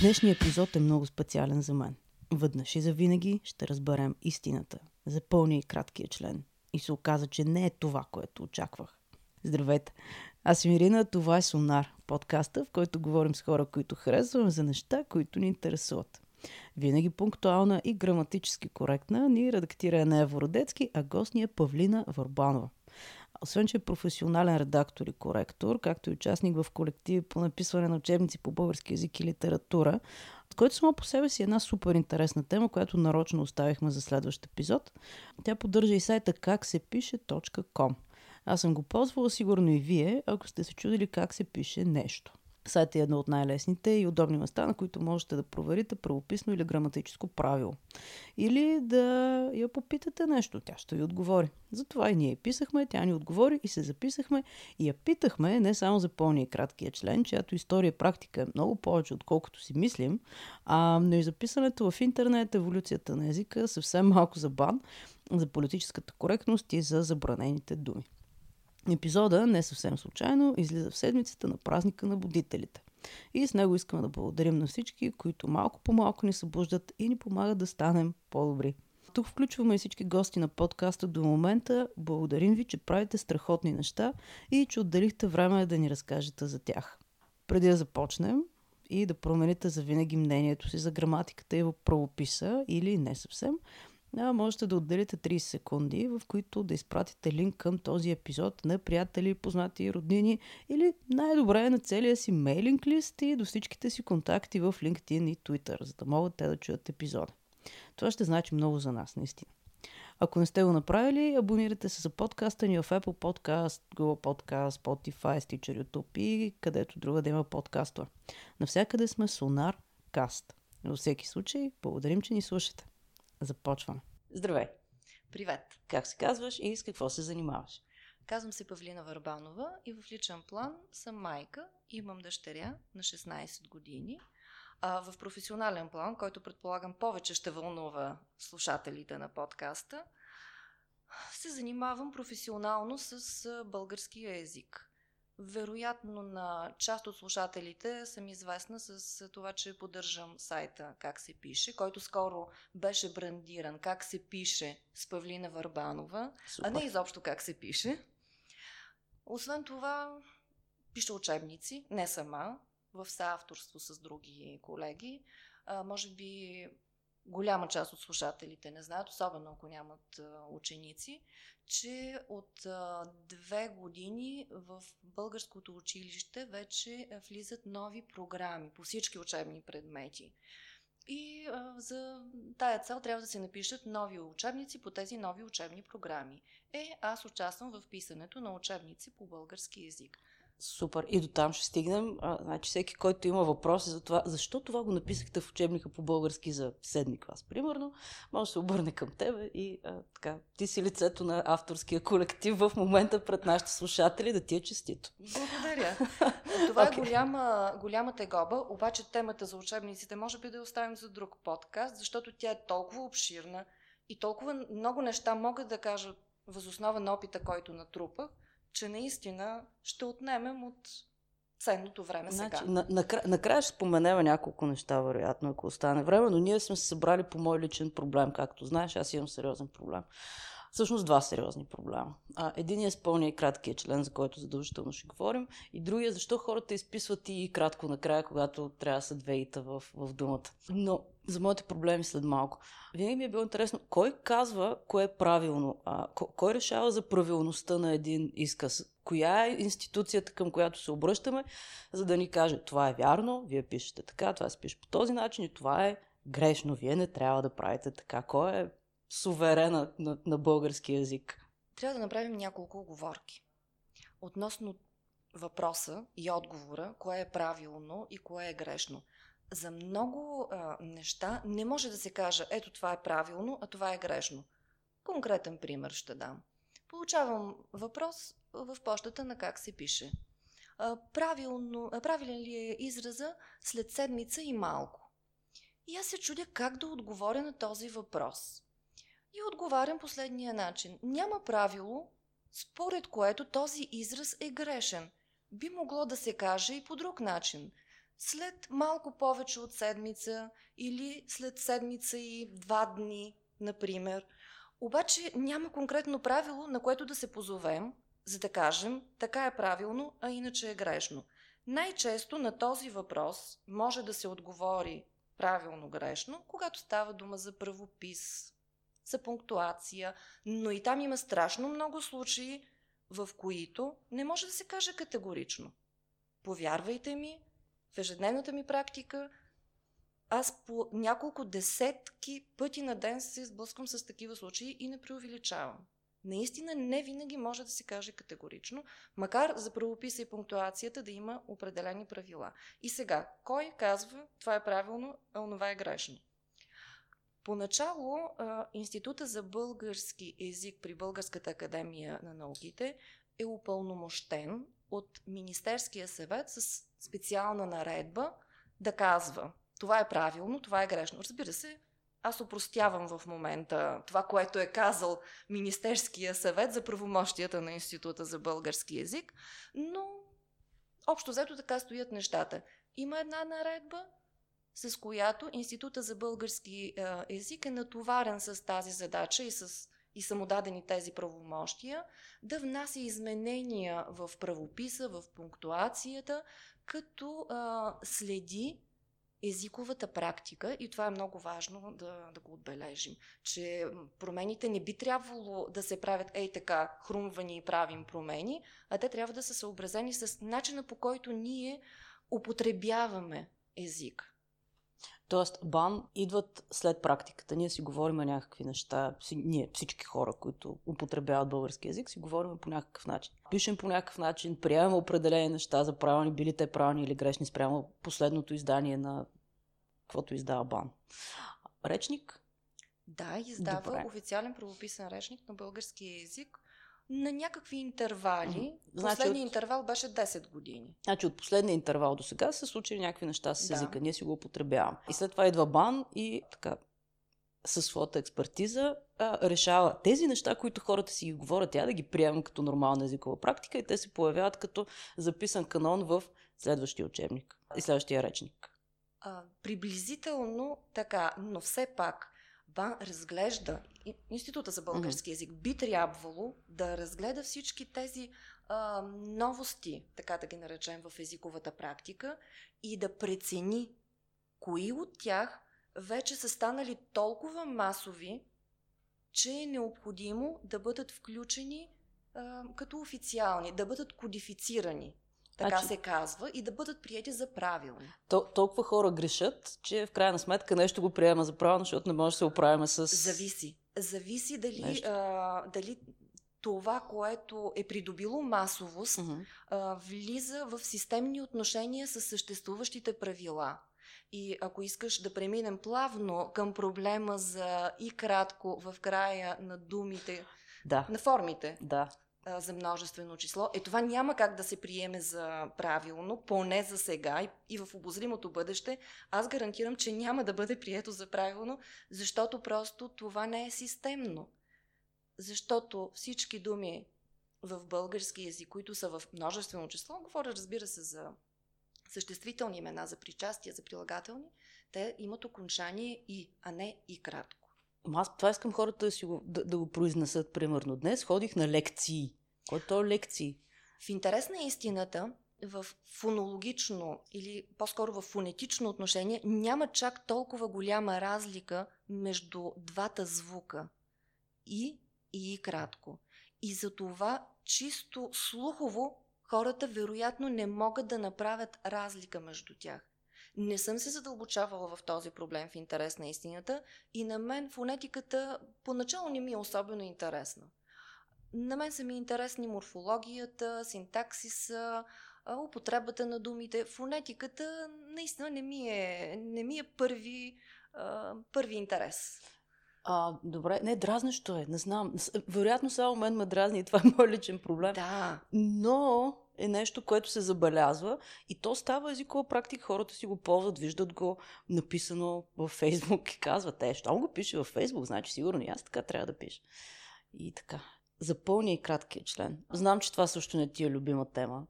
Днешният епизод е много специален за мен. Веднъж и завинаги ще разберем истината за пълния и краткия член. И се оказа, че не е това, което очаквах. Здравейте! Аз съм Ирина, това е Сонар, подкаста, в който говорим с хора, които харесваме за неща, които ни интересуват. Винаги пунктуална и граматически коректна ни редактира Енея Вородецки, а гост ни е Павлина Върбанова. Освен, че е професионален редактор и коректор, както и участник в колективи по написване на учебници по български язик и литература, който само по себе си е една супер интересна тема, която нарочно оставихме за следващ епизод. Тя поддържа и сайта как се пише.com. Аз съм го ползвала, сигурно и вие, ако сте се чудили как се пише нещо. Сайт е едно от най-лесните и удобни места, на които можете да проверите правописно или граматическо правило. Или да я попитате нещо, тя ще ви отговори. Затова и ние писахме, тя ни отговори и се записахме и я питахме не само за пълния и краткия член, чиято история и практика е много повече, отколкото си мислим, а, но и записането в интернет, еволюцията на езика, съвсем малко за бан, за политическата коректност и за забранените думи. Епизода, не съвсем случайно, излиза в седмицата на празника на будителите. И с него искаме да благодарим на всички, които малко по малко ни събуждат и ни помагат да станем по-добри. Тук включваме и всички гости на подкаста до момента. Благодарим ви, че правите страхотни неща и че отделихте време да ни разкажете за тях. Преди да започнем и да промените за винаги мнението си за граматиката и правописа или не съвсем, а, можете да отделите 30 секунди, в които да изпратите линк към този епизод на приятели, познати, роднини или най-добре на целия си мейлинг лист и до всичките си контакти в LinkedIn и Twitter, за да могат те да чуят епизода. Това ще значи много за нас, наистина. Ако не сте го направили, абонирайте се за подкаста ни в Apple Podcast, Google Podcast, Spotify, Stitcher, YouTube и където друга да има подкаства. Навсякъде сме Sonar Cast. Във всеки случай, благодарим, че ни слушате. Започваме. Здравей! Привет! Как се казваш и с какво се занимаваш? Казвам се Павлина Върбанова и в личен план съм майка. Имам дъщеря на 16 години. А в професионален план, който предполагам повече ще вълнува слушателите на подкаста, се занимавам професионално с българския език. Вероятно на част от слушателите съм известна с това, че поддържам сайта Как се пише, който скоро беше брандиран Как се пише с Павлина Върбанова, Супер. а не изобщо как се пише. Освен това, пиша учебници, не сама, в съавторство с други колеги. А, може би голяма част от слушателите не знаят, особено ако нямат ученици, че от две години в българското училище вече влизат нови програми по всички учебни предмети. И за тая цел трябва да се напишат нови учебници по тези нови учебни програми. Е, аз участвам в писането на учебници по български язик. Супер. И до там ще стигнем. А, значи всеки, който има въпроси за това, защо това го написахте в учебника по български за седми клас, примерно, може да се обърне към тебе и а, така, ти си лицето на авторския колектив в момента пред нашите слушатели да ти е честито. Благодаря. Това okay. е голяма, голяма тегоба, обаче темата за учебниците може би да я оставим за друг подкаст, защото тя е толкова обширна и толкова много неща могат да кажа възоснова на опита, който натрупах, че наистина ще отнемем от ценното време значи, сега. На, накрая, накрая ще споменем няколко неща, вероятно, ако остане време, но ние сме се събрали по мой личен проблем. Както знаеш, аз имам сериозен проблем. Всъщност два сериозни проблема. А, единият е пълния и краткия член, за който задължително ще говорим. И другия, защо хората изписват и кратко накрая, когато трябва да са две ита в, в думата. Но за моите проблеми след малко. Винаги ми е било интересно, кой казва кое е правилно? А, кой решава за правилността на един изказ? Коя е институцията, към която се обръщаме, за да ни каже това е вярно, вие пишете така, това се пише по този начин и това е грешно, вие не трябва да правите така. Кой е суверена на, на български язик? Трябва да направим няколко оговорки. Относно въпроса и отговора, кое е правилно и кое е грешно. За много а, неща не може да се каже, ето това е правилно, а това е грешно. Конкретен пример ще дам. Получавам въпрос в почтата на как се пише. А, правилно, а, правилен ли е израза след седмица и малко? И аз се чудя как да отговоря на този въпрос. И отговарям последния начин. Няма правило, според което този израз е грешен. Би могло да се каже и по друг начин. След малко повече от седмица или след седмица и два дни, например. Обаче няма конкретно правило, на което да се позовем, за да кажем така е правилно, а иначе е грешно. Най-често на този въпрос може да се отговори правилно-грешно, когато става дума за правопис, за пунктуация, но и там има страшно много случаи, в които не може да се каже категорично. Повярвайте ми, в ежедневната ми практика аз по няколко десетки пъти на ден се сблъсквам с такива случаи и не преувеличавам. Наистина не винаги може да се каже категорично, макар за правописа и пунктуацията да има определени правила. И сега, кой казва това е правилно, а онова е грешно? Поначало Института за български език при Българската академия на науките е упълномощен от Министерския съвет с специална наредба да казва това е правилно, това е грешно. Разбира се, аз опростявам в момента това, което е казал Министерския съвет за правомощията на Института за български язик, но общо взето така стоят нещата. Има една наредба, с която Института за български език е натоварен с тази задача и с и са му дадени тези правомощия, да внася изменения в правописа, в пунктуацията, като а, следи езиковата практика, и това е много важно да, да го отбележим, че промените не би трябвало да се правят ей така, хрумвани и правим промени, а те трябва да са съобразени с начина по който ние употребяваме език. Тоест, бан идват след практиката. Ние си говорим някакви неща, ние всички хора, които употребяват български язик, си говорим по някакъв начин. Пишем по някакъв начин, приемаме определени неща за правилни, били те правилни или грешни спрямо последното издание на каквото издава бан. Речник? Да, издава Добре. официален правописан речник на български язик на някакви интервали. Значи Последният от... интервал беше 10 години. Значи от последния интервал до сега са случили някакви неща с езика. Да. Ние си го употребяваме. И след това идва бан и така със своята експертиза а, решава тези неща, които хората си ги говорят, тя да ги приемам като нормална езикова практика и те се появяват като записан канон в следващия учебник и следващия речник. А, приблизително така, но все пак БАН разглежда, Института за български язик би трябвало да разгледа всички тези а, новости, така да ги наречем в езиковата практика и да прецени кои от тях вече са станали толкова масови, че е необходимо да бъдат включени а, като официални, да бъдат кодифицирани така значи, се казва, и да бъдат прияти за правилни. То, толкова хора грешат, че в крайна сметка нещо го приема за правилно, защото не може да се оправяме с... Зависи. Зависи дали, а, дали това, което е придобило масовост, uh-huh. а, влиза в системни отношения с съществуващите правила. И ако искаш да преминем плавно към проблема за и кратко в края на думите, да. на формите. Да за множествено число. Е, това няма как да се приеме за правилно, поне за сега и, в обозримото бъдеще. Аз гарантирам, че няма да бъде прието за правилно, защото просто това не е системно. Защото всички думи в български язик, които са в множествено число, говоря, разбира се, за съществителни имена, за причастия, за прилагателни, те имат окончание и, а не и кратко. Аз това искам хората да, си го, да, да го произнесат. Примерно днес ходих на лекции. Който е лекции? В интерес на истината, в фонологично или по-скоро в фонетично отношение няма чак толкова голяма разлика между двата звука и и кратко. И за това чисто слухово хората вероятно не могат да направят разлика между тях. Не съм се задълбочавала в този проблем в интерес на истината и на мен фонетиката поначало не ми е особено интересна. На мен са ми интересни морфологията, синтаксиса, употребата на думите. Фонетиката наистина не ми е, не ми е първи, първи интерес. А, добре, не, дразнещо е, не знам. Вероятно само мен ме дразни и това е мой личен проблем. Да. Но е нещо, което се забелязва и то става езикова практика. Хората си го ползват, виждат го написано във Фейсбук и казват, е, що го пише във Фейсбук, значи сигурно и аз така трябва да пиша. И така. За пълния и краткия член. Знам, че това също не ти е любима тема.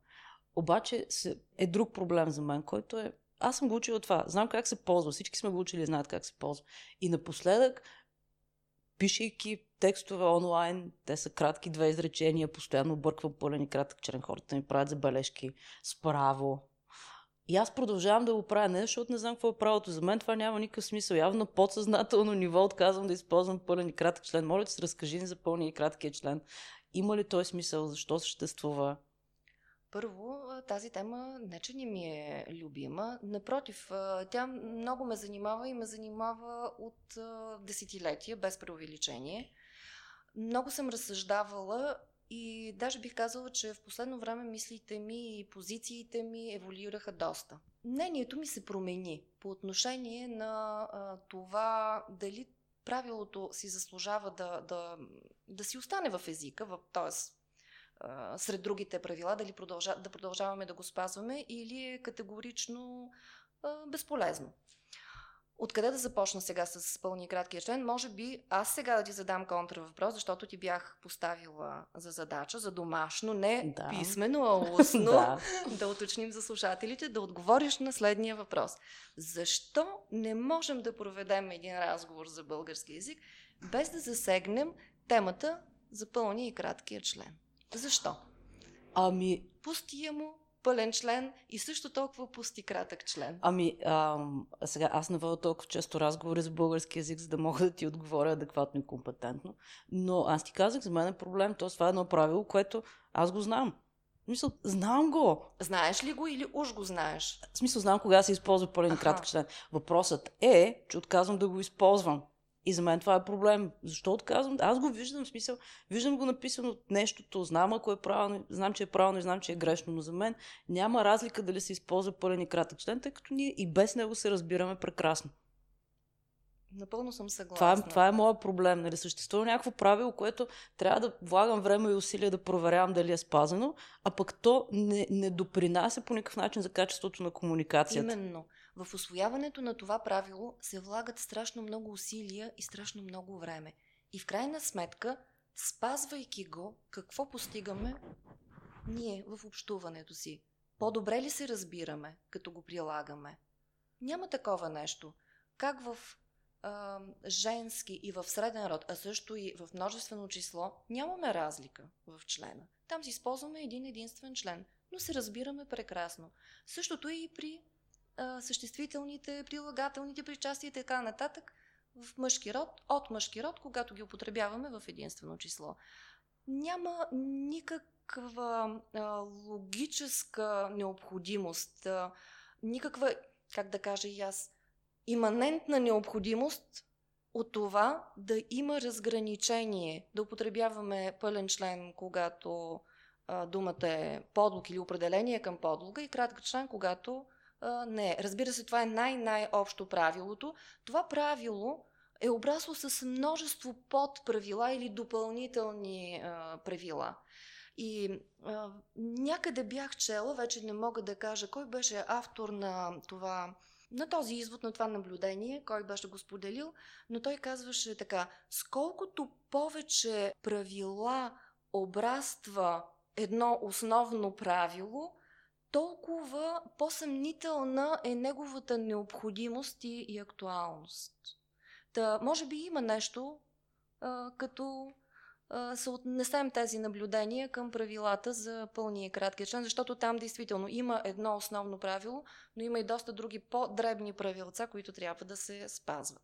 Обаче е друг проблем за мен, който е аз съм го учила това. Знам как се ползва. Всички сме го учили и знаят как се ползва. И напоследък, пишейки текстове онлайн, те са кратки две изречения, постоянно обърквам пълен и кратък член. Хората ми правят забележки справо. И аз продължавам да го правя, не защото не знам какво е правото. За мен това няма никакъв смисъл. Явно на подсъзнателно ниво отказвам да използвам пълен и кратък член. Моля ти се, разкажи за пълния и краткия член. Има ли той смисъл? Защо съществува? Първо, тази тема не че не ми е любима. Напротив, тя много ме занимава и ме занимава от десетилетия, без преувеличение. Много съм разсъждавала и даже бих казала, че в последно време мислите ми и позициите ми еволюираха доста. Мнението ми се промени по отношение на това дали правилото си заслужава да, да, да си остане в езика, т.е. сред другите правила, дали продължа, да продължаваме да го спазваме или е категорично а, безполезно. Откъде да започна сега с пълния краткия член? Може би аз сега да ти задам контравъпрос, защото ти бях поставила за задача, за домашно, не да. писмено, а устно, да. да уточним за слушателите, да отговориш на следния въпрос. Защо не можем да проведем един разговор за български язик, без да засегнем темата за пълния и краткия член? Защо? Ами... Пустия му пълен член и също толкова пусти кратък член. Ами, а, сега аз не водя толкова често разговори за български язик, за да мога да ти отговоря адекватно и компетентно. Но аз ти казах, за мен е проблем. То това е едно правило, което аз го знам. В смисъл, знам го. Знаеш ли го или уж го знаеш? В смисъл, знам кога се използва пълен кратък член. Въпросът е, че отказвам да го използвам. И за мен това е проблем. Защо отказвам? Аз го виждам, в смисъл, виждам го написано от нещото, знам ако е правилно, знам, че е правилно и знам, че е грешно, но за мен няма разлика дали се използва пълен и кратък член, тъй като ние и без него се разбираме прекрасно. Напълно съм съгласна. Това е, това е моят проблем. Нали? Съществува някакво правило, което трябва да влагам време и усилия да проверявам дали е спазено, а пък то не, не допринася по никакъв начин за качеството на комуникацията. Именно. В освояването на това правило се влагат страшно много усилия и страшно много време. И в крайна сметка, спазвайки го, какво постигаме ние в общуването си? По-добре ли се разбираме, като го прилагаме? Няма такова нещо. Как в а, женски и в среден род, а също и в множествено число, нямаме разлика в члена. Там си използваме един единствен член, но се разбираме прекрасно. Същото е и при съществителните, прилагателните причастия и така нататък в мъжки род, от мъжки род, когато ги употребяваме в единствено число. Няма никаква а, логическа необходимост, а, никаква, как да кажа и аз, иманентна необходимост от това да има разграничение, да употребяваме пълен член, когато а, думата е подлог или определение към подлога и кратък член, когато не. Разбира се, това е най-най-общо правилото. Това правило е обрасло с множество подправила или допълнителни а, правила. И а, някъде бях чела, вече не мога да кажа кой беше автор на това на този извод, на това наблюдение, кой беше го споделил, но той казваше така, сколкото повече правила обраства едно основно правило, толкова по-съмнителна е неговата необходимост и, и актуалност. Та, може би има нещо, а, като се отнесем тези наблюдения към правилата за пълния и краткия член, защото там действително има едно основно правило, но има и доста други по-дребни правилца, които трябва да се спазват.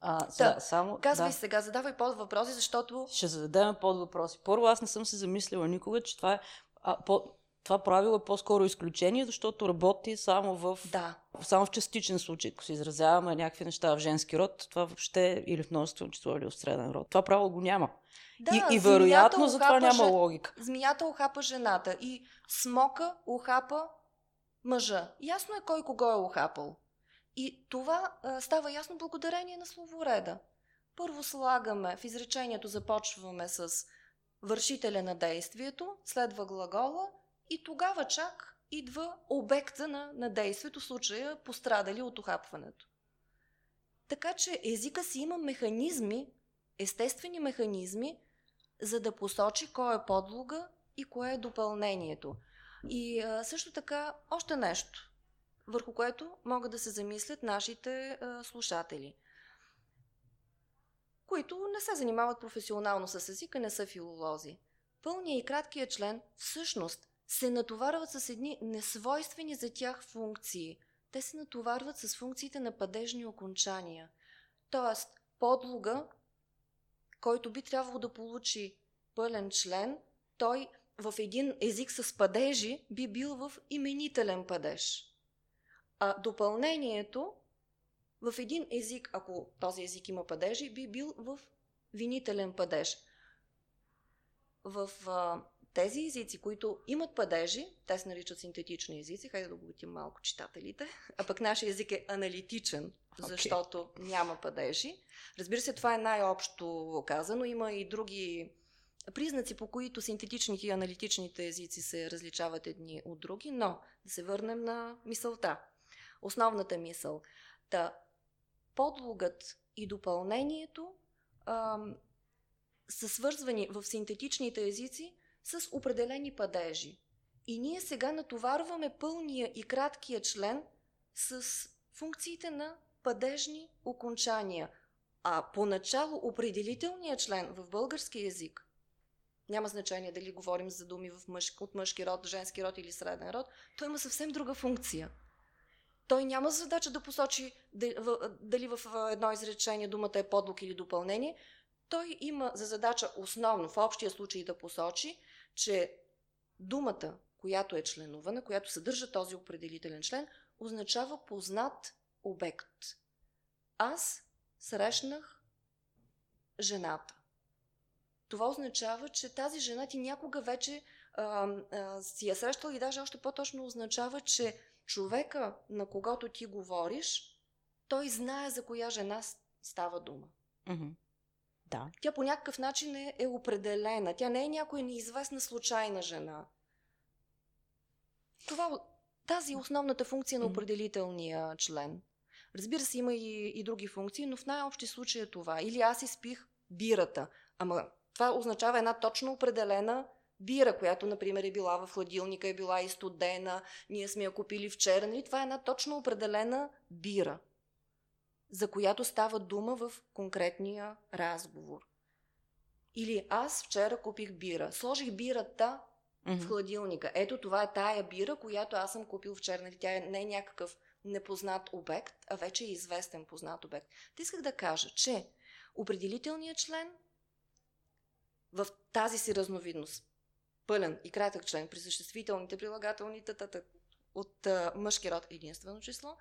А, да, само, казвай да. сега, задавай под въпроси, защото... Ще зададем под въпроси. Първо, аз не съм се замислила никога, че това е а, по, това правило е по-скоро изключение, защото работи само в, да. само в частичен случай. Ако се изразяваме някакви неща в женски род, това въобще или в множествено число, или в среден род. Това правило го няма. Да, и, и вероятно за това няма логика. Змията охапа жената и смока охапа мъжа. Ясно е кой кого е охапал. И това а, става ясно благодарение на словореда. Първо слагаме, в изречението започваме с вършителя на действието, следва глагола и тогава чак идва обекта на, на действието, случая пострадали от охапването. Така че езика си има механизми, естествени механизми, за да посочи кой е подлога и кое е допълнението. И а, също така, още нещо. върху което могат да се замислят нашите а, слушатели, които не се занимават професионално с езика, не са филолози. Пълният и краткият член всъщност се натоварват с едни несвойствени за тях функции. Те се натоварват с функциите на падежни окончания. Тоест, подлога, който би трябвало да получи пълен член, той в един език с падежи би бил в именителен падеж. А допълнението в един език, ако този език има падежи, би бил в винителен падеж. В а, тези езици, които имат падежи, те се наричат синтетични езици, хайде да обогатим малко читателите, а пък нашия език е аналитичен, защото okay. няма падежи. Разбира се, това е най-общо казано. Има и други признаци, по които синтетичните и аналитичните езици се различават едни от други, но да се върнем на мисълта. Основната мисъл. Та, подлогът и допълнението ам, са свързвани в синтетичните езици с определени падежи. И ние сега натоварваме пълния и краткия член с функциите на падежни окончания. А поначало определителният член в български язик няма значение дали говорим за думи в мъж, от мъжки род, женски род или среден род, той има съвсем друга функция. Той няма задача да посочи дали в едно изречение думата е подлог или допълнение. Той има за задача основно, в общия случай да посочи, че думата, която е членувана, която съдържа този определителен член, означава познат обект. Аз срещнах жената. Това означава, че тази жена ти някога вече а, а, си я срещала и даже още по-точно означава, че човека, на когото ти говориш, той знае за коя жена става дума. Mm-hmm. Да. Тя по някакъв начин е, е определена. Тя не е някоя неизвестна случайна жена. Това, тази е основната функция на определителния член. Разбира се, има и, и други функции, но в най-общи случаи е това. Или аз изпих бирата. Ама това означава една точно определена бира, която, например, е била в хладилника, е била и студена, ние сме я купили вчера. Нали? Това е една точно определена бира, за която става дума в конкретния разговор. Или аз вчера купих бира. Сложих бирата mm-hmm. в хладилника. Ето това е тая бира, която аз съм купил вчера. Нали? Тя е не е някакъв непознат обект, а вече е известен познат обект. Та исках да кажа, че определителният член в тази си разновидност, пълен и кратък член при съществителните, прилагателните тата, от а, мъжки род единствено число,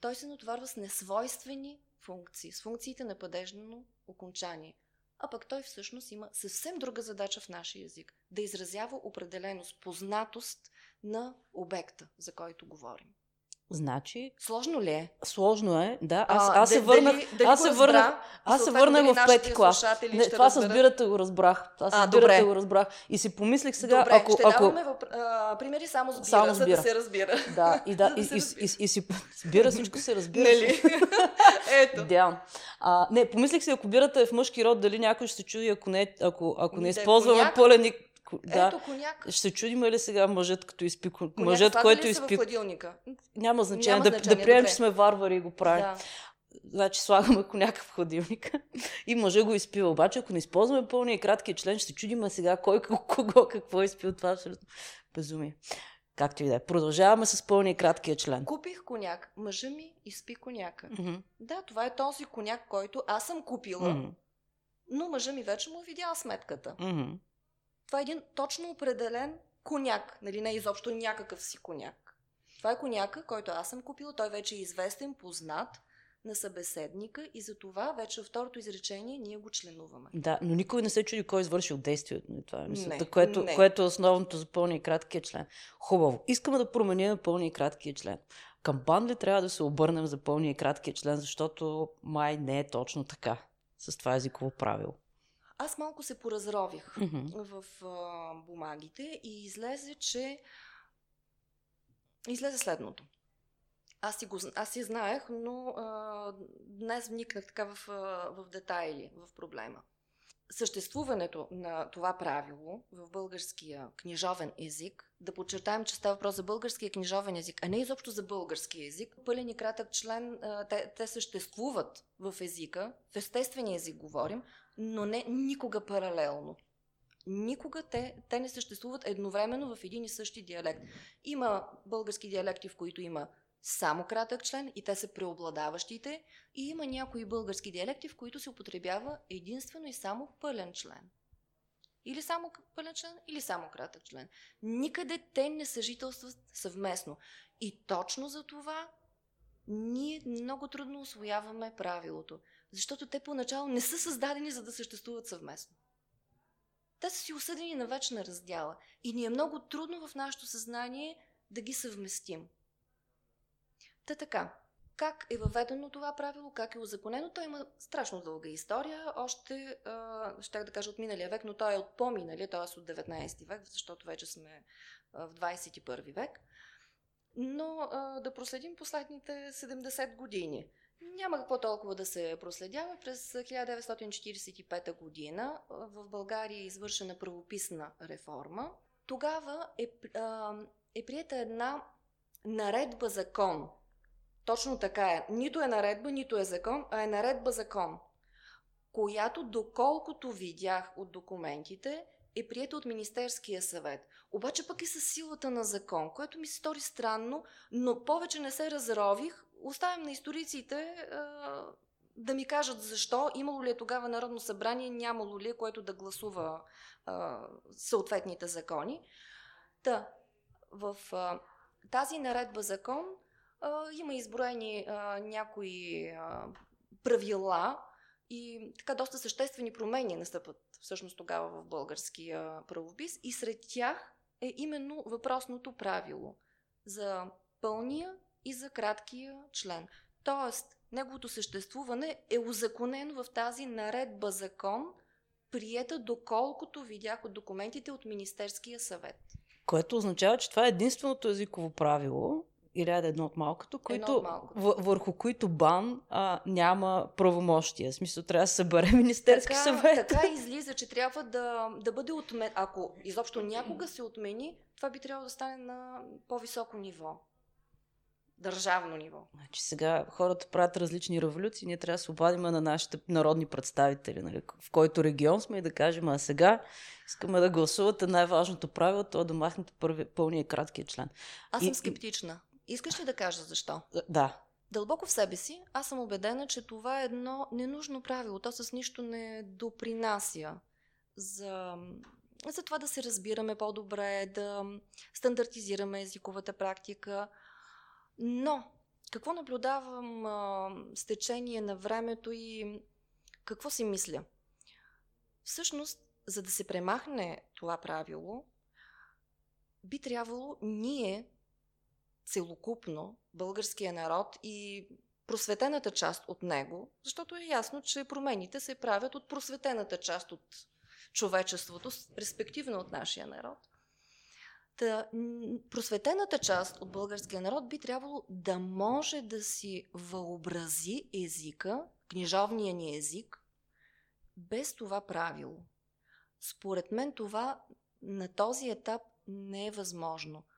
той се натоварва с несвойствени функции, с функциите на падежно окончание. А пък той всъщност има съвсем друга задача в нашия язик да изразява определеност, познатост на обекта, за който говорим. Значи. Сложно ли е? Сложно е, да. Аз, аз се върнах. Дали, дали аз се върнах. Аз се върнах в пети клас. Не, това с бирата го разбрах. Това с бирата го разбрах. И си помислих сега. Добре, ако, ще ако... даваме въп... а, примери само с бира, само с бира. за да се разбира. Да, и да, и, и, и, и, си с бира всичко се разбира. Нали? Ето. Идеално. А, не, помислих си, ако бирата е в мъжки род, дали някой ще се чуди, ако не, ако, ако не използваме пълен да. Ето коняк. Ще чудим ли сега мъжът, като изпи... Коняк, мъжът, който изпи... Няма значение. Няма да, значение. да приемем, че сме варвари и го правим. Да. Значи слагаме коняка в хладилника и мъжа го изпива. Обаче, ако не използваме пълния и краткия член, ще се чудим сега кой кого какво е изпил. Това е безумие. Както и да е. Продължаваме с пълния и краткия член. Купих коняк. Мъжа ми изпи коняка. Mm-hmm. Да, това е този коняк, който аз съм купила. Mm-hmm. Но мъжа ми вече му е видял сметката. Mm-hmm. Това е един точно определен коняк, нали не изобщо някакъв си коняк. Това е коняка, който аз съм купила, той вече е известен, познат на събеседника и за това вече във второто изречение ние го членуваме. Да, но никой не се чуди кой е извършил действието. Това е мисълта, не, което, не. което е основното за пълния и краткия член. Хубаво. Искаме да променим пълния и краткия член. Към бан ли трябва да се обърнем за пълния и краткия член, защото май не е точно така с това езиково правило. Аз малко се поразрових mm-hmm. в а, бумагите и излезе, че излезе следното. Аз си, го, аз си знаех, но а, днес вникнах така в, в детайли в проблема. съществуването на това правило в българския книжовен език, да подчертаем, че става въпрос за българския книжовен език, а не изобщо за български език. Пълен и кратък член, те, те съществуват в езика, в естествения език говорим, но не никога паралелно. Никога те, те не съществуват едновременно в един и същи диалект. Има български диалекти, в които има само кратък член и те са преобладаващите и има някои български диалекти, в които се употребява единствено и само пълен член. Или само пълен член, или само кратък член. Никъде те не съжителстват съвместно. И точно за това ние много трудно освояваме правилото. Защото те поначало не са създадени за да съществуват съвместно. Те са си осъдени на вечна раздяла. И ни е много трудно в нашето съзнание да ги съвместим. Та така, как е въведено това правило, как е узаконено. Той има страшно дълга история, още, ще да кажа от миналия век, но той е от по-миналия, т.е. от 19 век, защото вече сме в 21 век. Но да проследим последните 70 години. Няма какво толкова да се проследява. През 1945 година в България е извършена правописна реформа. Тогава е, е прията една наредба закон, точно така е. Нито е наредба, нито е закон, а е наредба закон, която, доколкото видях от документите, е прията от Министерския съвет. Обаче пък и с силата на закон, което ми се стори странно, но повече не се разрових. Оставям на историците да ми кажат защо, имало ли е тогава Народно събрание, нямало ли е, което да гласува съответните закони. Та, в тази наредба закон има изброени някои правила и така доста съществени промени настъпват всъщност тогава в българския правопис и сред тях е именно въпросното правило за пълния и за краткия член. Тоест, неговото съществуване е узаконено в тази наредба закон, приета доколкото видях от документите от Министерския съвет. Което означава, че това е единственото езиково правило, е едно от малкото, които, от малкото. Върху които бан а, няма правомощия. В смисъл, трябва да събере Министерски така, съвет. Така излиза, че трябва да, да бъде отмен. Ако изобщо някога се отмени, това би трябвало да стане на по-високо ниво. Държавно ниво. Значи сега хората правят различни революции, ние трябва да се обадим на нашите народни представители, нали, в който регион сме и да кажем, а сега искаме да гласувате най-важното правило, то е да махнете първи, пълния и краткия член. Аз съм и, скептична. Искаш ли да кажа защо? Да. Дълбоко в себе си, аз съм убедена, че това е едно ненужно правило. То с нищо не допринася за, за това да се разбираме по-добре, да стандартизираме езиковата практика. Но, какво наблюдавам а, с течение на времето и какво си мисля? Всъщност, за да се премахне това правило, би трябвало ние целокупно българския народ и просветената част от него, защото е ясно, че промените се правят от просветената част от човечеството, респективно от нашия народ. Та, просветената част от българския народ би трябвало да може да си въобрази езика, книжовния ни език, без това правило. Според мен това на този етап не е възможно –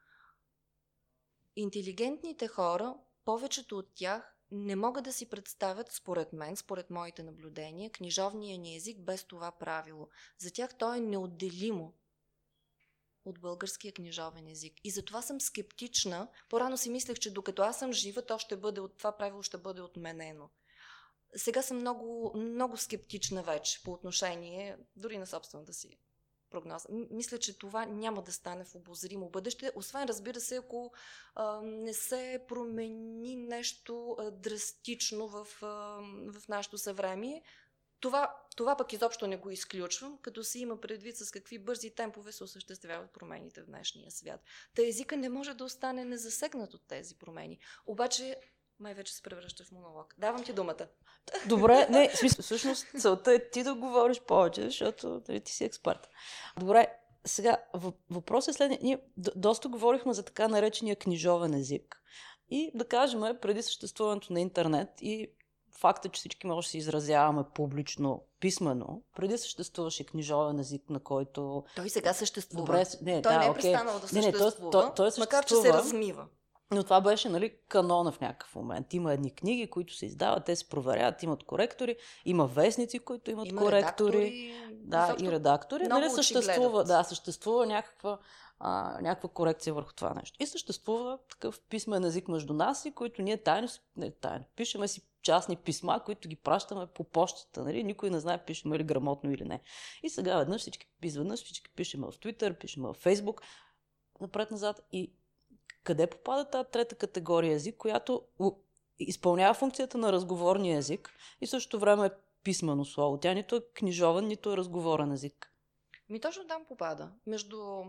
Интелигентните хора, повечето от тях, не могат да си представят, според мен, според моите наблюдения, книжовния ни език без това правило. За тях то е неотделимо от българския книжовен език. И затова съм скептична. По-рано си мислех, че докато аз съм жива, то ще бъде от това правило ще бъде отменено. Сега съм много, много скептична вече по отношение дори на собствената си прогноза. Мисля, че това няма да стане в обозримо бъдеще, освен разбира се, ако а, не се промени нещо а, драстично в, а, в нашето съвремие. Това, това пък изобщо не го изключвам, като се има предвид с какви бързи темпове се осъществяват промените в днешния свят. Та езика не може да остане незасегнат от тези промени. Обаче май вече се превръща в монолог. Давам ти думата. Добре, не, смисъл, всъщност целта е ти да говориш повече, защото нали, ти си експерт. Добре, сега въпросът е следния. Ние доста говорихме за така наречения книжовен език. И да кажем, преди съществуването на интернет и факта, че всички може да се изразяваме публично, писмено, преди съществуваше книжовен език, на който... Той сега съществува. Добре, не, той да, не е окей. престанал да Не, не, той- съществува, той- той макар че се съществува. размива. Но това беше, нали, канона в някакъв момент. Има едни книги, които се издават, те се проверяват, имат коректори, има вестници, които имат Има коректори. редактори. Да, и редактори. много Нали, съществува, да, съществува някаква, а, някаква корекция върху това нещо. И съществува такъв писмен език между нас и които ние тайно, не тайно, пишеме си частни писма, които ги пращаме по почтата. Нали? Никой не знае пишеме ли грамотно или не. И сега веднъж всички, изведнъж всички пишеме в Twitter, пишеме в Facebook, напред-назад. И къде попада тази трета категория език, която изпълнява функцията на разговорния език и в същото време е писмено слово. Тя нито е книжовен, нито е разговорен език. Ми точно там попада. Между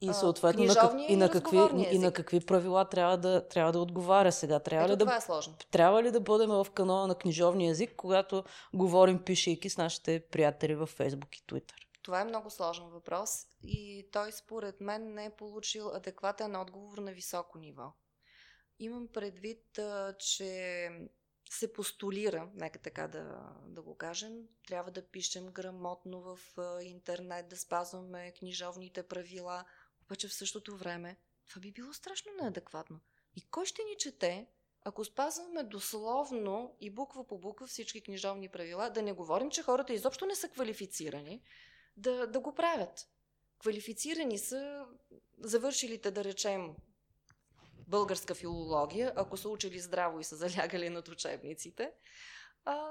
И съответно на, как, и, на какви, и на какви правила трябва да, трябва да отговаря сега. Трябва Ето ли, да, е сложно. трябва ли да бъдем в канона на книжовния език, когато говорим пишейки с нашите приятели във Facebook и Twitter? Това е много сложен въпрос и той според мен не е получил адекватен отговор на високо ниво. Имам предвид, че се постулира, нека така да, да го кажем, трябва да пишем грамотно в интернет, да спазваме книжовните правила, обаче в същото време това би било страшно неадекватно. И кой ще ни чете, ако спазваме дословно и буква по буква всички книжовни правила, да не говорим, че хората изобщо не са квалифицирани, да, да го правят. Квалифицирани са завършилите, да речем, българска филология, ако са учили здраво и са залягали над учебниците.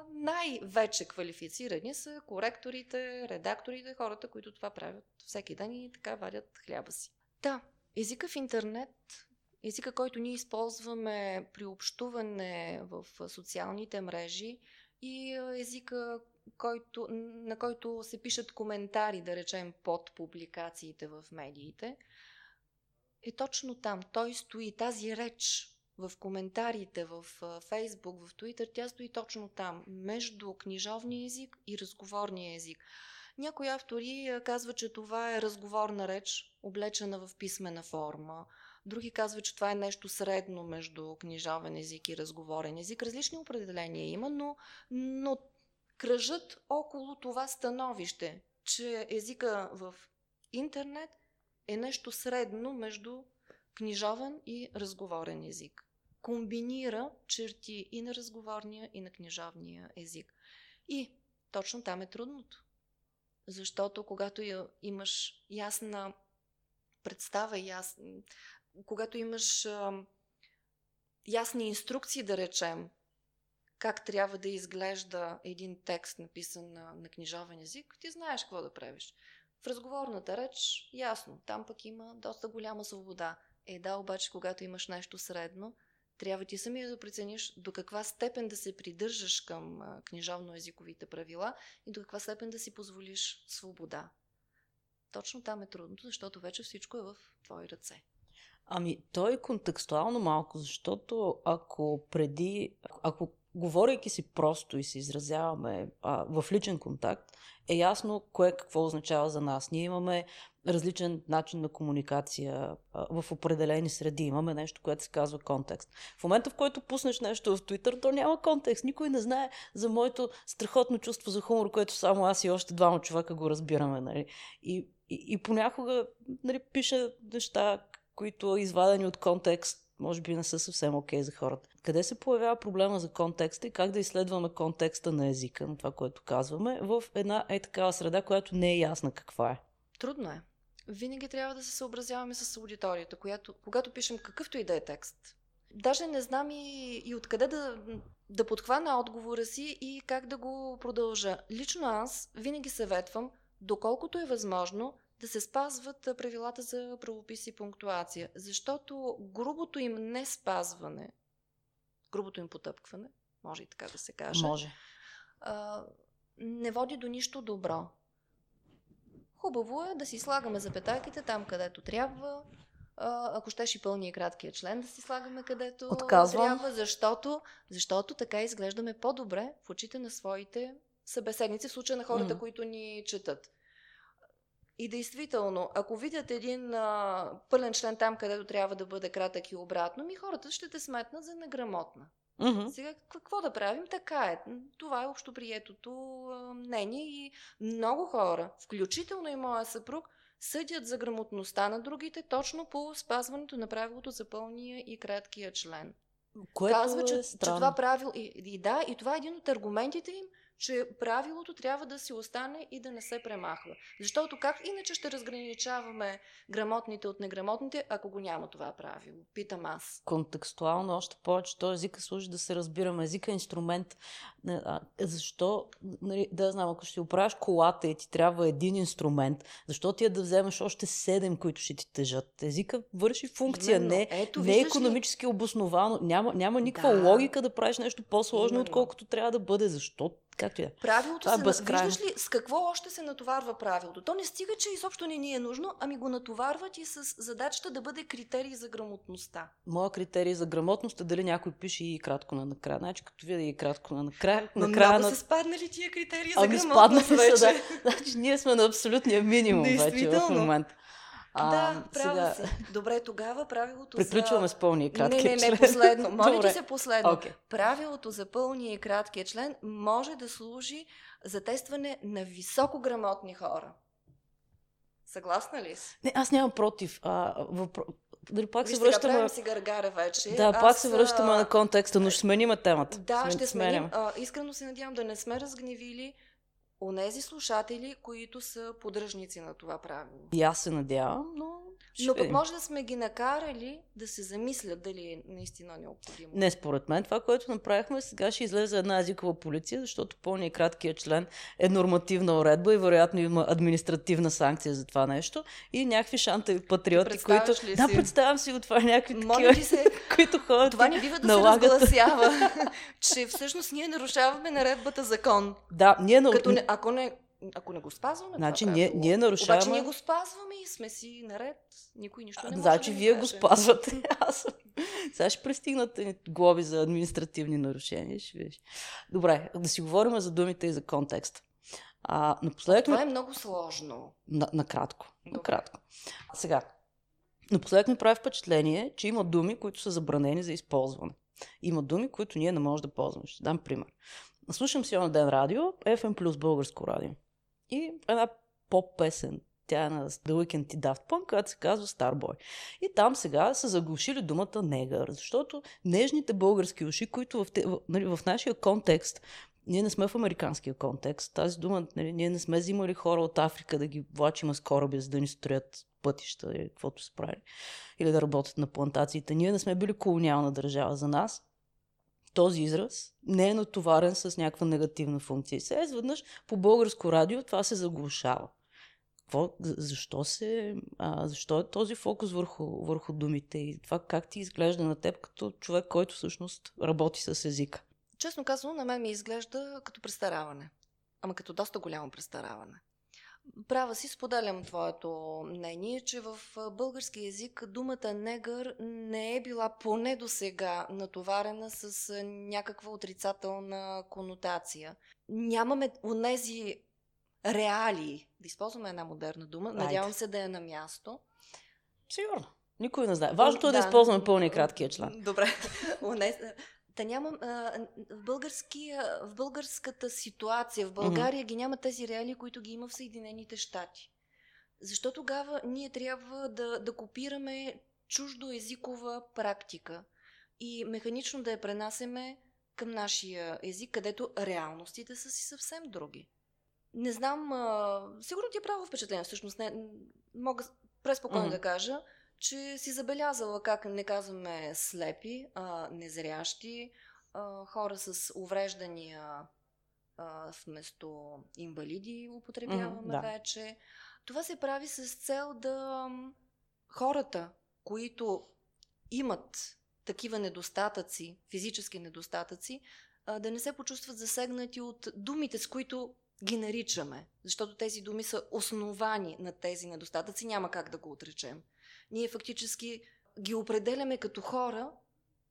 Най-вече квалифицирани са коректорите, редакторите, хората, които това правят всеки ден и така вадят хляба си. Да, езика в интернет, езика, който ние използваме при общуване в социалните мрежи и езика, който, на който се пишат коментари, да речем, под публикациите в медиите, е точно там. Той стои, тази реч в коментарите, в Фейсбук, в Твитър, тя стои точно там, между книжовния език и разговорния език. Някои автори казват, че това е разговорна реч, облечена в писмена форма. Други казват, че това е нещо средно между книжовен език и разговорен език. Различни определения има, но, но кръжат около това становище, че езика в интернет е нещо средно между книжовен и разговорен език. Комбинира черти и на разговорния, и на книжовния език. И точно там е трудното. Защото когато имаш ясна представа, яс... когато имаш ясни инструкции, да речем, как трябва да изглежда един текст, написан на, на книжовен език, ти знаеш какво да правиш. В разговорната реч, ясно, там пък има доста голяма свобода. Е, да, обаче, когато имаш нещо средно, трябва ти самия да прецениш до каква степен да се придържаш към книжовно-езиковите правила и до каква степен да си позволиш свобода. Точно там е трудното, защото вече всичко е в твои ръце. Ами, то е контекстуално малко, защото ако преди, ако говорейки си просто и се изразяваме а, в личен контакт, е ясно кое какво означава за нас. Ние имаме различен начин на комуникация а, в определени среди. Имаме нещо, което се казва контекст. В момента, в който пуснеш нещо в Twitter, то няма контекст. Никой не знае за моето страхотно чувство за хумор, което само аз и още двама човека го разбираме. Нали? И, и, и понякога нали, пиша неща, които извадени от контекст, може би не са съвсем окей за хората. Къде се появява проблема за контекста и как да изследваме контекста на езика, на това, което казваме, в една е такава среда, която не е ясна каква е? Трудно е. Винаги трябва да се съобразяваме с аудиторията, която, когато пишем какъвто и да е текст. Даже не знам и, и откъде да, да подхвана отговора си и как да го продължа. Лично аз винаги съветвам, доколкото е възможно, да се спазват правилата за правопис и пунктуация, защото грубото им не спазване, грубото им потъпкване, може и така да се каже, Може. а, не води до нищо добро. Хубаво е да си слагаме запетайките там, където трябва. А, ако щеш и пълния и краткия член, да си слагаме където Отказвам. трябва, защото, защото така изглеждаме по-добре в очите на своите събеседници, в случая на хората, М. които ни четат. И действително, ако видят един а, пълен член там, където трябва да бъде кратък и обратно, ми хората ще те сметнат за неграмотна. Мгм. Сега какво да правим? Така е. Това е общоприетото а, мнение и много хора, включително и моя съпруг, съдят за грамотността на другите точно по спазването на правилото за пълния и краткия член. Което Казва, е че, че странно. това правило... И, и да, и това е един от аргументите им, че правилото трябва да си остане и да не се премахва. Защото как иначе ще разграничаваме грамотните от неграмотните, ако го няма това правило? Питам аз. контекстуално още повече. Той езика служи да се разбираме. Езика е инструмент. Защо, нали, да знам, ако ще оправиш колата и ти трябва един инструмент, защо ти е да вземеш още седем, които ще ти тежат? Езика върши функция, Именно. не, Ето, не е виждаш ли? економически обосновано. Няма, няма никаква Да. логика да правиш нещо по-сложно, Именно. отколкото трябва да бъде. Защо? Както и да. Правилото Това е се... безкрайно. Виждаш ли с какво още се натоварва правилото? То не стига, че изобщо не ни е нужно, ами го натоварват и с задачата да бъде критерий за грамотността. Моя критерий за грамотност е дали някой пише и кратко на накрая. Значи, като видя и кратко на накрая, Но накрая много на са спаднали тия критерии за Ами грамотност спаднаха вече. са, да. Значи ние сме на абсолютния минимум вече в момента. А, да, права сега, си. Добре, тогава правилото Приключваме за... с пълния и краткия Не, не, член. не, последно. Моля ти се последно. Окей. Правилото за пълния и краткия член може да служи за тестване на високограмотни хора. Съгласна ли си? Не, аз нямам против. А, въпро... Дали пак Виж, се сега връщаме... правим си гаргара вече. Да, Аз, пак се връщаме а, на контекста, но ще смениме темата. Да, Сме- ще сменим. сменяме. А, искрено се надявам да не сме разгневили онези слушатели, които са поддръжници на това правило. И аз се надявам, но... Но пък може да сме ги накарали да се замислят дали е наистина необходимо. Не, според мен това, което направихме, сега ще излезе една езикова полиция, защото пълният и краткия член е нормативна уредба и вероятно има административна санкция за това нещо. И някакви шанта патриоти, които... ли Да, си? представям си го това, някакви Моля такива, се, които ходят това не бива да налагат... се разгласява, че всъщност ние нарушаваме наредбата закон. Да, ние на... Като ако, не, ако не го спазваме, Значи това ние- ние нарушаваме- Обаче ние го спазваме и сме си наред. Никой нищо не може Значи да вие го каже. спазвате. Аз. Сега ще пристигнат глоби за административни нарушения. Ще видиш. Добре, да си говорим за думите и за контекста. А, напоследък... Това е много сложно. На, накратко. Добре. Накратко. Сега. Напоследък ми прави впечатление, че има думи, които са забранени за използване. Има думи, които ние не можем да ползваме. Ще дам пример. Слушам си на ден радио, FM плюс българско радио. И една поп-песен, тя е на The Weeknd и Daft Punk, която се казва Starboy. И там сега са заглушили думата негър, защото нежните български уши, които в, те, в, нали, в нашия контекст ние не сме в американския контекст. Тази дума, нали, ние не сме взимали хора от Африка да ги влачим с кораби, за да ни строят пътища или каквото се прави. Или да работят на плантациите. Ние не сме били колониална държава за нас. Този израз не е натоварен с някаква негативна функция. Сега изведнъж по българско радио това се заглушава. Какво, за- защо, се, а, защо е този фокус върху, върху думите и това как ти изглежда на теб като човек, който всъщност работи с езика? Честно казано, на мен ми изглежда като престараване. Ама като доста голямо престараване. Права си, споделям твоето мнение, че в български язик думата негър не е била поне до сега натоварена с някаква отрицателна конотация. Нямаме онези реалии, да използваме една модерна дума, Айде. надявам се да е на място, Сигурно. Никой не знае. Важното е да, Да. използваме пълния и краткия член. Добре. Та нямам. А, в, български, в българската ситуация, в България ги няма тези реалии, които ги има в Съединените щати. Защо тогава ние трябва да, да копираме чуждо езикова практика и механично да я пренасеме към нашия език, където реалностите са си съвсем други. Не знам, а, сигурно ти е право впечатление, всъщност не, мога преспокойно Мгм. да кажа, че си забелязала как не казваме слепи, а незрящи, а, хора с увреждания а, вместо инвалиди употребяваме Мгм, да. вече. Това се прави с цел да хората, които имат такива недостатъци, физически недостатъци, да не се почувстват засегнати от думите, с които ги наричаме. Защото тези думи са основани на тези недостатъци, няма как да го отречем. Ние фактически ги определяме като хора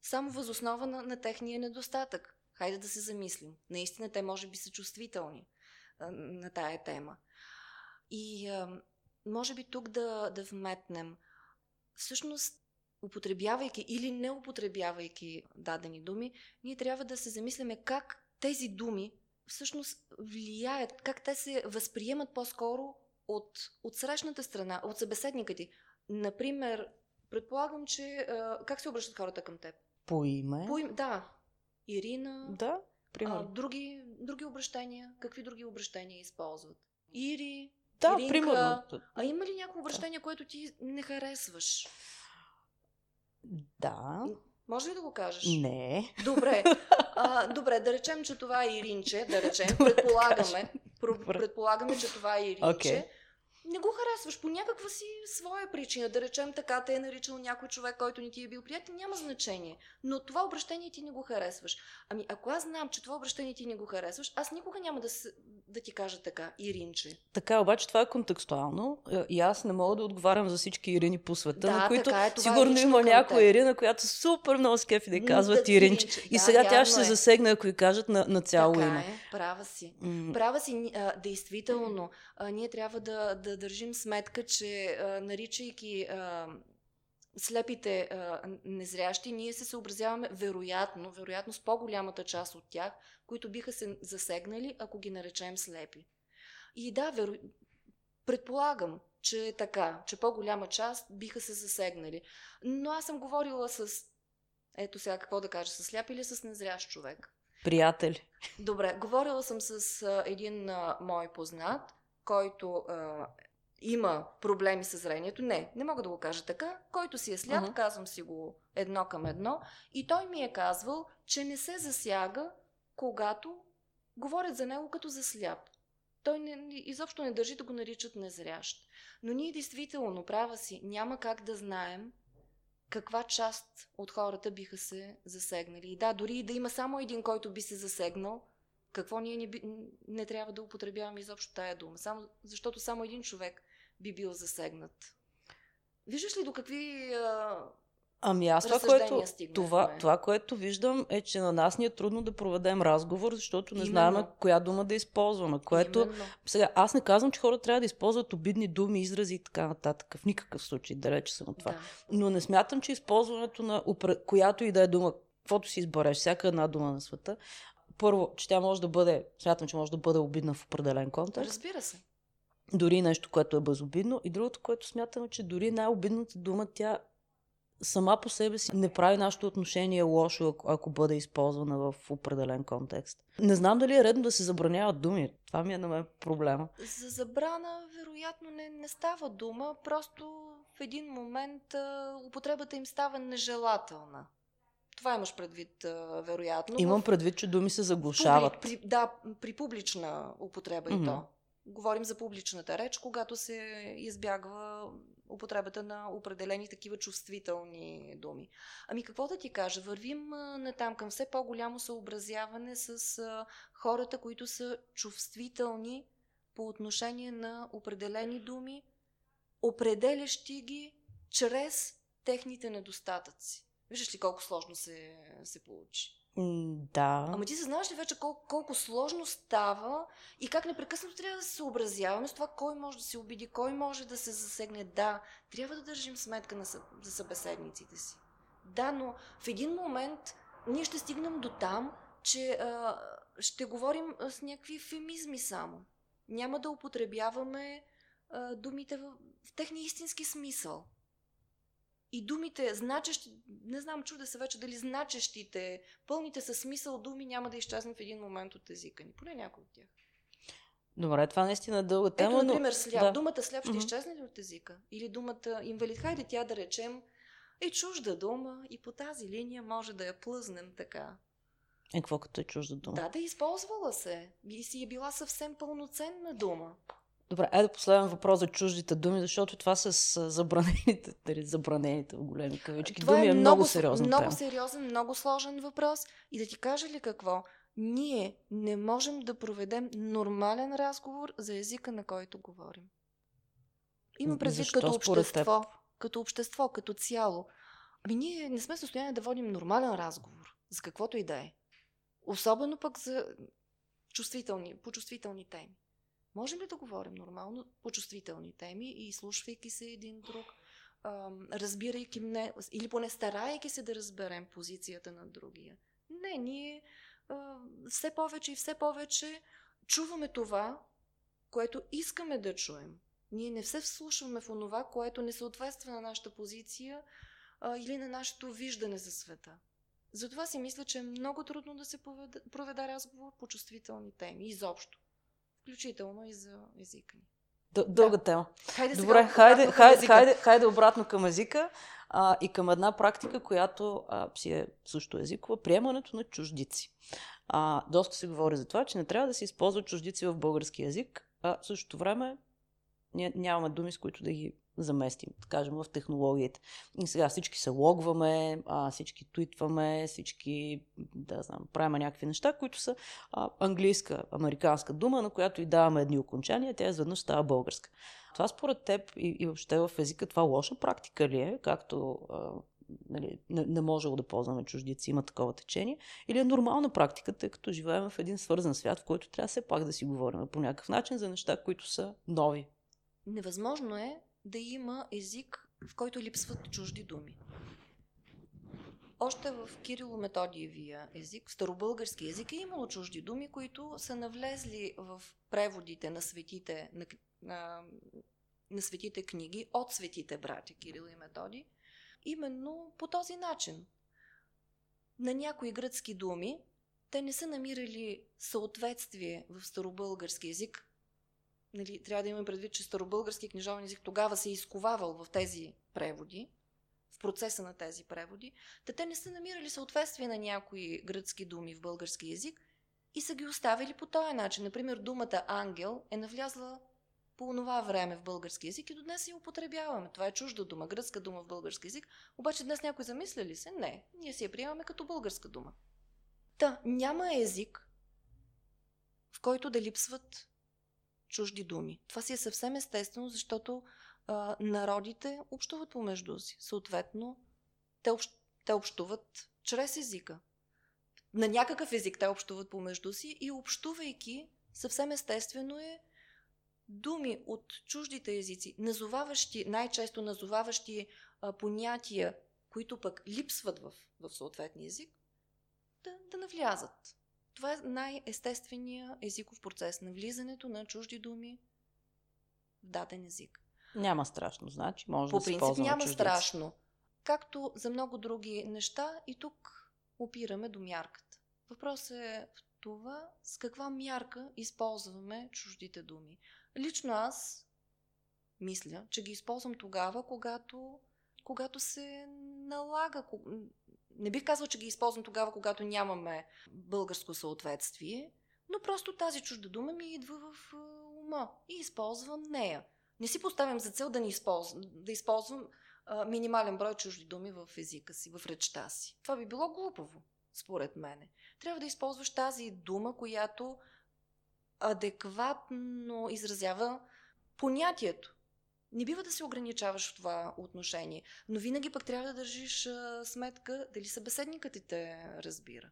само възоснова на, на техния недостатък. Хайде да се замислим. Наистина те може би са чувствителни а, на тая тема. И а, може би тук да, да вметнем. Всъщност, употребявайки или не употребявайки дадени думи, ние трябва да се замислиме как тези думи всъщност влияят, как те се възприемат по-скоро от, от срещната страна, от събеседника ти. Например, предполагам, че... А, как се обръщат хората към теб? По име. По име, да. Ирина. Да, примерно. А, други, други обращения? Какви други обращения използват? Ири, да, Иринка. примерно. А има ли някакво обращение, което ти не харесваш? Да. Може ли да го кажеш? Не. Добре. А, добре, да речем, че това е Иринче, да речем, добре, предполагаме, да предполагаме, че това е Иринче. Okay не го харесваш по някаква си своя причина. Да речем така, те е наричал някой човек, който не ти е бил приятел, няма значение. Но това обращение ти не го харесваш. Ами ако аз знам, че това обращение ти не го харесваш, аз никога няма да, с... да ти кажа така, Иринче. Така, обаче това е контекстуално е, и аз не мога да отговарям за всички Ирини по света, да, на които така е, сигурно е има някоя Ирина, която супер много скефи да казват да, Иринче. Иринче. И да, сега тя ще се е. засегне, ако и кажат на, на цяло така име. Е, права си. Mm. Права си, а, действително. А, ние трябва да, да държим сметка, че а, наричайки а, слепите а, незрящи, ние се съобразяваме вероятно, вероятно с по-голямата част от тях, които биха се засегнали, ако ги наречем слепи. И да, веро... предполагам, че е така, че по-голяма част биха се засегнали. Но аз съм говорила с, ето сега какво да кажа, с сляп или с незрящ човек. Приятели. Добре, говорила съм с а, един а, мой познат, който а, има проблеми с зрението. Не, не мога да го кажа така. Който си е сляп, uh-huh. казвам си го едно към едно. И той ми е казвал, че не се засяга, когато говорят за него като за сляп. Той не, изобщо не държи да го наричат незрящ. Но ние действително, права си, няма как да знаем каква част от хората биха се засегнали. И да, дори и да има само един, който би се засегнал, какво ние не, би, не трябва да употребяваме изобщо тая дума? Само, защото само един човек би бил засегнат. Виждаш ли до какви а, Ами аз това което, това, това, което виждам е, че на нас ни е трудно да проведем разговор, защото не Именно. знаем коя дума да използваме. Което, Именно. сега, аз не казвам, че хората трябва да използват обидни думи, изрази и така нататък. В никакъв случай, далече съм от това. Да. Но не смятам, че използването на която и да е дума, каквото си избереш, всяка една дума на света, първо, че тя може да бъде, смятам, че може да бъде обидна в определен контекст. Разбира се. Дори нещо, което е безобидно. И другото, което смятам, че дори най-обидната дума, тя сама по себе си не прави нашето отношение лошо, ако, ако бъде използвана в определен контекст. Не знам дали е редно да се забраняват думи. Това ми е на мен проблема. За забрана, вероятно, не, не става дума. Просто в един момент а, употребата им става нежелателна. Това имаш предвид, а, вероятно. Имам предвид, че думи се заглушават. Публи, при, да, при публична употреба mm-hmm. и то. Говорим за публичната реч, когато се избягва употребата на определени такива чувствителни думи. Ами какво да ти кажа? Вървим на там към все по-голямо съобразяване с хората, които са чувствителни по отношение на определени думи, определящи ги чрез техните недостатъци. Виждаш ли колко сложно се, се получи? Да. Ама ти съзнаваш ли вече колко, колко сложно става и как непрекъснато трябва да се съобразяваме с това кой може да се обиди, кой може да се засегне. Да, трябва да държим сметка на, за събеседниците си. Да, но в един момент ние ще стигнем до там, че а, ще говорим с някакви фемизми само. Няма да употребяваме а, думите в, в техния истински смисъл. И думите, значещи, не знам, чуда се вече дали значещите, пълните със смисъл думи няма да изчезнат в един момент от езика ни. Поне някой от тях. Добре, това наистина е дълга тема. Ето, например, сляп. Да. Думата сляп ще mm-hmm. изчезне ли от езика? Или думата инвалид? Хайде тя да речем е чужда дума и по тази линия може да я плъзнем така. Е, какво като е чужда дума? Да, да използвала се. И си е била съвсем пълноценна дума. Добре, айде последен въпрос за чуждите думи, защото това с забранените, дали забранените в големи кавички това думи е, е много, много сериозен Много тема. сериозен, много сложен въпрос. И да ти кажа ли какво? Ние не можем да проведем нормален разговор за езика, на който говорим. Има предвид Защо, като общество, като общество, като цяло. Ами ние не сме в състояние да водим нормален разговор, за каквото и да е. Особено пък за чувствителни, по чувствителни теми. Можем ли да говорим нормално по чувствителни теми и слушвайки се един друг, разбирайки не, или поне старайки се да разберем позицията на другия? Не, ние все повече и все повече чуваме това, което искаме да чуем. Ние не се вслушваме в онова, което не съответства на нашата позиция а, или на нашето виждане за света. Затова си мисля, че е много трудно да се проведе, проведа разговор по чувствителни теми, изобщо. Включително и за езика ни. Дълга да. тема. Хайде Добре, сега, хайде, хайде, хайде, хайде обратно към езика а, и към една практика, която а, си е също езикова, приемането на чуждици. А, доста се говори за това, че не трябва да се използват чуждици в български язик, а в същото време ние нямаме думи, с които да ги заместим, да кажем, в технологиите. И сега всички се логваме, а, всички твитваме, всички, да знам, правим някакви неща, които са а, английска, американска дума, на която и даваме едни окончания, тя изведнъж става българска. Това според теб и, и въобще в езика, това лоша практика ли е, както а, нали, не, не можело да ползваме чуждици, има такова течение, или е нормална практика, тъй като живеем в един свързан свят, в който трябва все пак да си говорим по някакъв начин за неща, които са нови. Невъзможно е да има език, в който липсват чужди думи. Още в Кирило-Методиевия език, в старобългарски език е имало чужди думи, които са навлезли в преводите на светите, на, на, на светите книги от светите брати Кирил и Методи, именно по този начин. На някои гръцки думи те не са намирали съответствие в старобългарски език, нали, трябва да имаме предвид, че старобългарски книжовен език тогава се е изковавал в тези преводи, в процеса на тези преводи, да те не са намирали съответствие на някои гръцки думи в български язик и са ги оставили по този начин. Например, думата ангел е навлязла по това време в български язик и до днес я употребяваме. Това е чужда дума, гръцка дума в български язик. Обаче днес някой замисля ли се? Не. Ние си я приемаме като българска дума. Та, няма език, в който да липсват чужди думи. Това си е съвсем естествено, защото а, народите общуват помежду си. Съответно, те, общ, те общуват чрез езика. На някакъв език те общуват помежду си и общувайки, съвсем естествено е думи от чуждите езици, назоваващи, най-често назоваващи а, понятия, които пък липсват в, в съответния език, да, да навлязат. Това е най-естествения езиков процес на влизането на чужди думи в даден език. Няма страшно, значи може По да принцип се няма чуждици. страшно. Както за много други неща, и тук опираме до мярката. Въпросът е в това с каква мярка използваме чуждите думи. Лично аз мисля, че ги използвам тогава, когато, когато се налага, не бих казал, че ги използвам тогава, когато нямаме българско съответствие, но просто тази чужда дума ми идва в ума и използвам нея. Не си поставям за цел да, не използвам, да използвам а, минимален брой чужди думи в езика си, в речта си. Това би било глупаво, според мене. Трябва да използваш тази дума, която адекватно изразява понятието. Не бива да се ограничаваш в това отношение, но винаги пък трябва да държиш а, сметка дали събеседникът ти те разбира.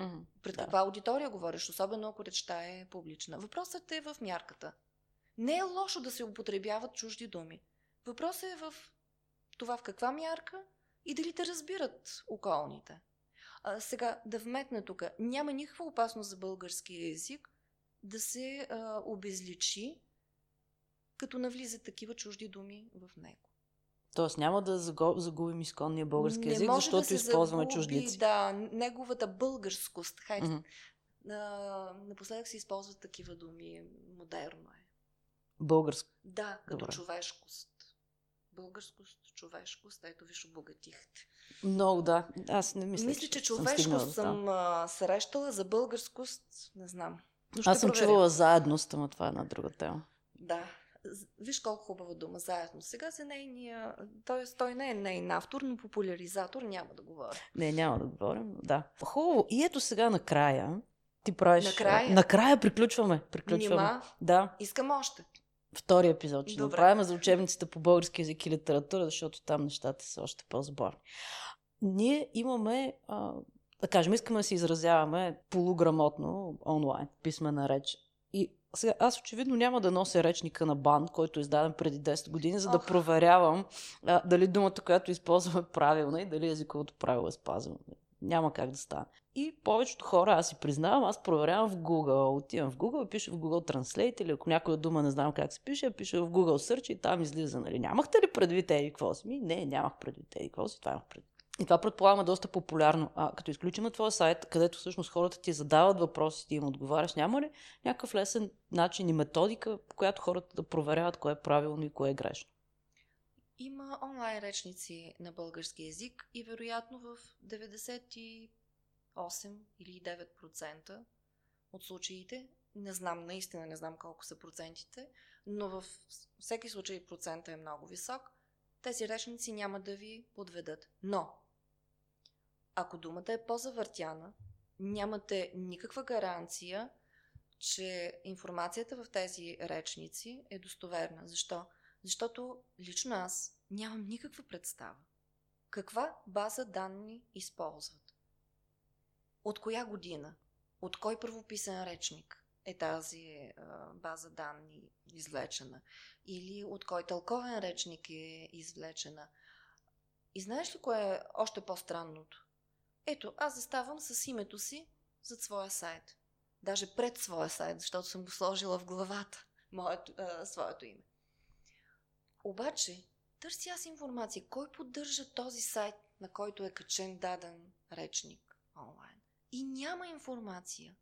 Mm-hmm. Пред да. каква аудитория говориш, особено ако речта е публична. Въпросът е в мярката. Не е лошо да се употребяват чужди думи. Въпросът е в това в каква мярка и дали те разбират околните. А, сега да вметна тук. Няма никаква опасност за българския език да се а, обезличи като навлизат такива чужди думи в него. Тоест няма да загубим изконния български език, не защото да използваме загуби, чуждици. Да, неговата българскост. Хайде, mm-hmm. напоследък се използват такива думи. Модерно е. Българско. Да, като Добре. човешкост. Българскост, човешкост, ето виж обогатихте. Много, да. Аз не мисля, Мисля, че, съм човешкост съм, там. а, срещала, за българскост не знам. Но Аз съм проверя. чувала заедност, ама това е една друга тема. Да. Виж колко хубава дума заедно. Сега за нейния, т.е. той не е нейн автор, но популяризатор няма да говоря. Не, няма да говорим, да. Хубаво. И ето сега накрая ти правиш... Накрая? Накрая приключваме. приключваме. Нима, Да, искам още. втори епизод ще Добре. направим за учебниците по български язик и литература, защото там нещата са още по-зборни. Ние имаме, а, да кажем, искаме да се изразяваме полуграмотно онлайн, писмена реч. И сега, аз очевидно няма да нося речника на бан, който е издаден преди 10 години, за да Ох. проверявам а, дали думата, която използваме е правилна и дали езиковото правило е спазвано. Няма как да стане. И повечето хора, аз си признавам, аз проверявам в Google. Отивам в Google и пиша в Google Translate или ако някоя дума не знам как се пише, пиша в Google Search и там излиза, нали? Нямахте ли предвид еди какво си? Ми, не, нямах предвид еди какво си, това имах предвид. И това предполагам е доста популярно. А като изключим твоя сайт, където всъщност хората ти задават въпроси, ти им отговаряш, няма ли някакъв лесен начин и методика, по която хората да проверяват кое е правилно и кое е грешно? Има онлайн речници на български язик и вероятно в 98 или 9% от случаите, не знам, наистина не знам колко са процентите, но в всеки случай процента е много висок, тези речници няма да ви подведат. Но, ако думата е по-завъртяна, нямате никаква гаранция, че информацията в тези речници е достоверна. Защо? Защото лично аз нямам никаква представа. Каква база данни използват? От коя година? От кой правописен речник е тази а, база данни извлечена? Или от кой тълковен речник е извлечена? И знаеш ли кое е още по-странното? Ето, аз заставам с името си зад своя сайт. Даже пред своя сайт, защото съм го сложила в главата, моето, а, своето име. Обаче, търси аз информация. Кой поддържа този сайт, на който е качен даден речник онлайн? И няма информация.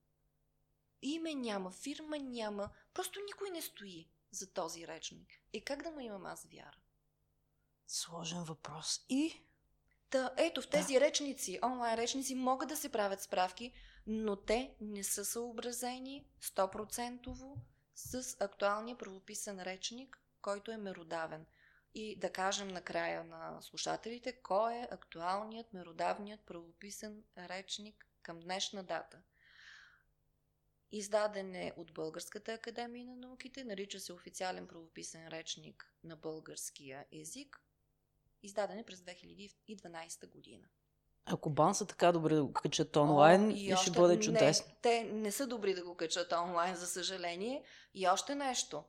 Име няма, фирма няма, просто никой не стои за този речник. И как да му имам аз вяра? Сложен въпрос. И Та, ето, в тези да. речници, онлайн речници, могат да се правят справки, но те не са съобразени 100% с актуалния правописен речник, който е меродавен. И да кажем накрая на слушателите, кой е актуалният меродавният правописен речник към днешна дата. Издаден е от Българската академия на науките, нарича се официален правописен речник на българския език, издаден е през 2012 година. ако бан са така добри да го качат онлайн, О, и ще още- бъде чудесно. Не, те не са добри да го качат онлайн, за съжаление. И още нещо.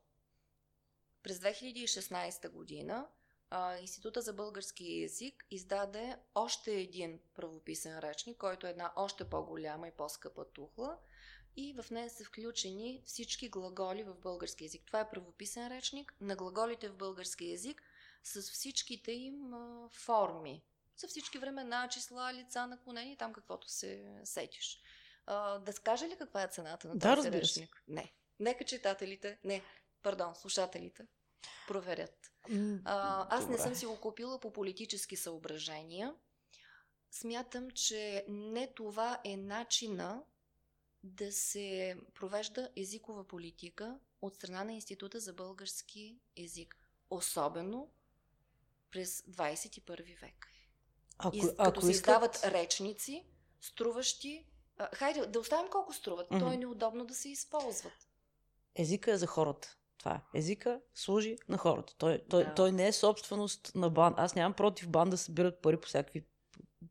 През 2016 година а, Института за български язик издаде още един правописен речник, който е една още по-голяма и по-скъпа тухла. И в нея са включени всички глаголи в български язик. Това е правописен речник на глаголите в български язик с всичките им а, форми. За всички времена, числа, лица, наклонени, там каквото се сетиш. А, да скаже ли каква е цената на Да, този се. речник? Не. Нека читателите, не, пардон, слушателите проверят. А, аз не съм си го купила по политически съображения. Смятам, че не това е начина да се провежда езикова политика от страна на Института за български език. Особено през 21 век. Ако, И, ако като се искат... издават речници, струващи... А, хайде, да оставим колко струват. То е неудобно да се използват. Езика е за хората. Това е. Езика служи на хората. Той, той, Да. той не е собственост на бан. Аз нямам против бан да събират пари по всякакви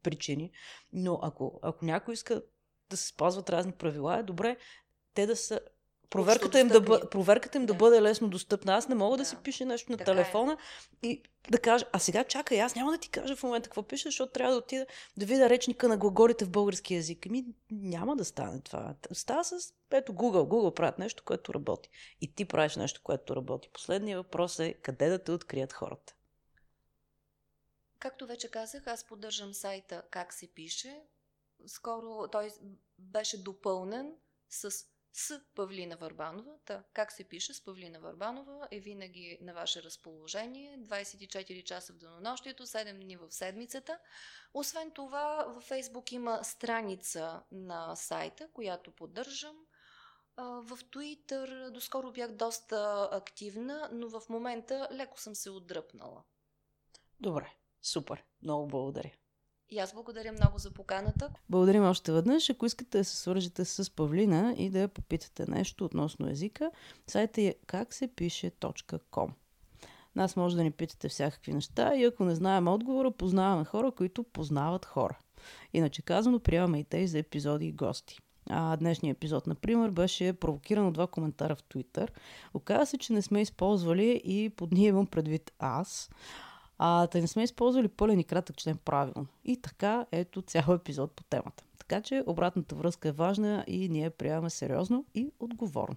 причини, но ако, ако някой иска да се спазват разни правила, е добре те да са проверката им, да, бъ... проверката им да. Да. бъде лесно достъпна. Аз не мога да, Да. си пише нещо на Така е. телефона и да кажа, а сега чакай, аз няма да ти кажа в момента какво пише, защото трябва да отида да видя речника на глаголите в български язик. Ми няма да стане това. Става с, ето Google. Google правят нещо, което работи. И ти правиш нещо, което работи. Последният въпрос е къде да те открият хората. Както вече казах, аз поддържам сайта как се пише. Скоро той беше допълнен с с Павлина Върбанова. Та, как се пише с Павлина Върбанова е винаги на ваше разположение. 24 часа в денонощието, 7 дни в седмицата. Освен това, във Фейсбук има страница на сайта, която поддържам. В Twitter доскоро бях доста активна, но в момента леко съм се отдръпнала. Добре, супер. Много благодаря. И аз благодаря много за поканата. Благодарим още веднъж. Ако искате да се свържете с Павлина и да я попитате нещо относно езика, сайта е как се пише.com. Нас може да ни питате всякакви неща и ако не знаем отговора, познаваме хора, които познават хора. Иначе казано, приемаме и те за епизоди и гости. А, днешният епизод, например, беше провокиран от два коментара в Twitter. Оказва се, че не сме използвали и под ние имам предвид аз. А, да не сме използвали пълен и кратък член правилно. И така, ето цял епизод по темата. Така че обратната връзка е важна и ние приемаме сериозно и отговорно.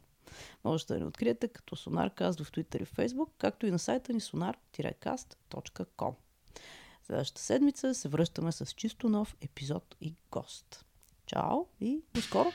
Можете да ни откриете като SonarCast в Twitter и Facebook, както и на сайта ни sonar-cast.com. Следващата седмица се връщаме с чисто нов епизод и гост. Чао и до скоро!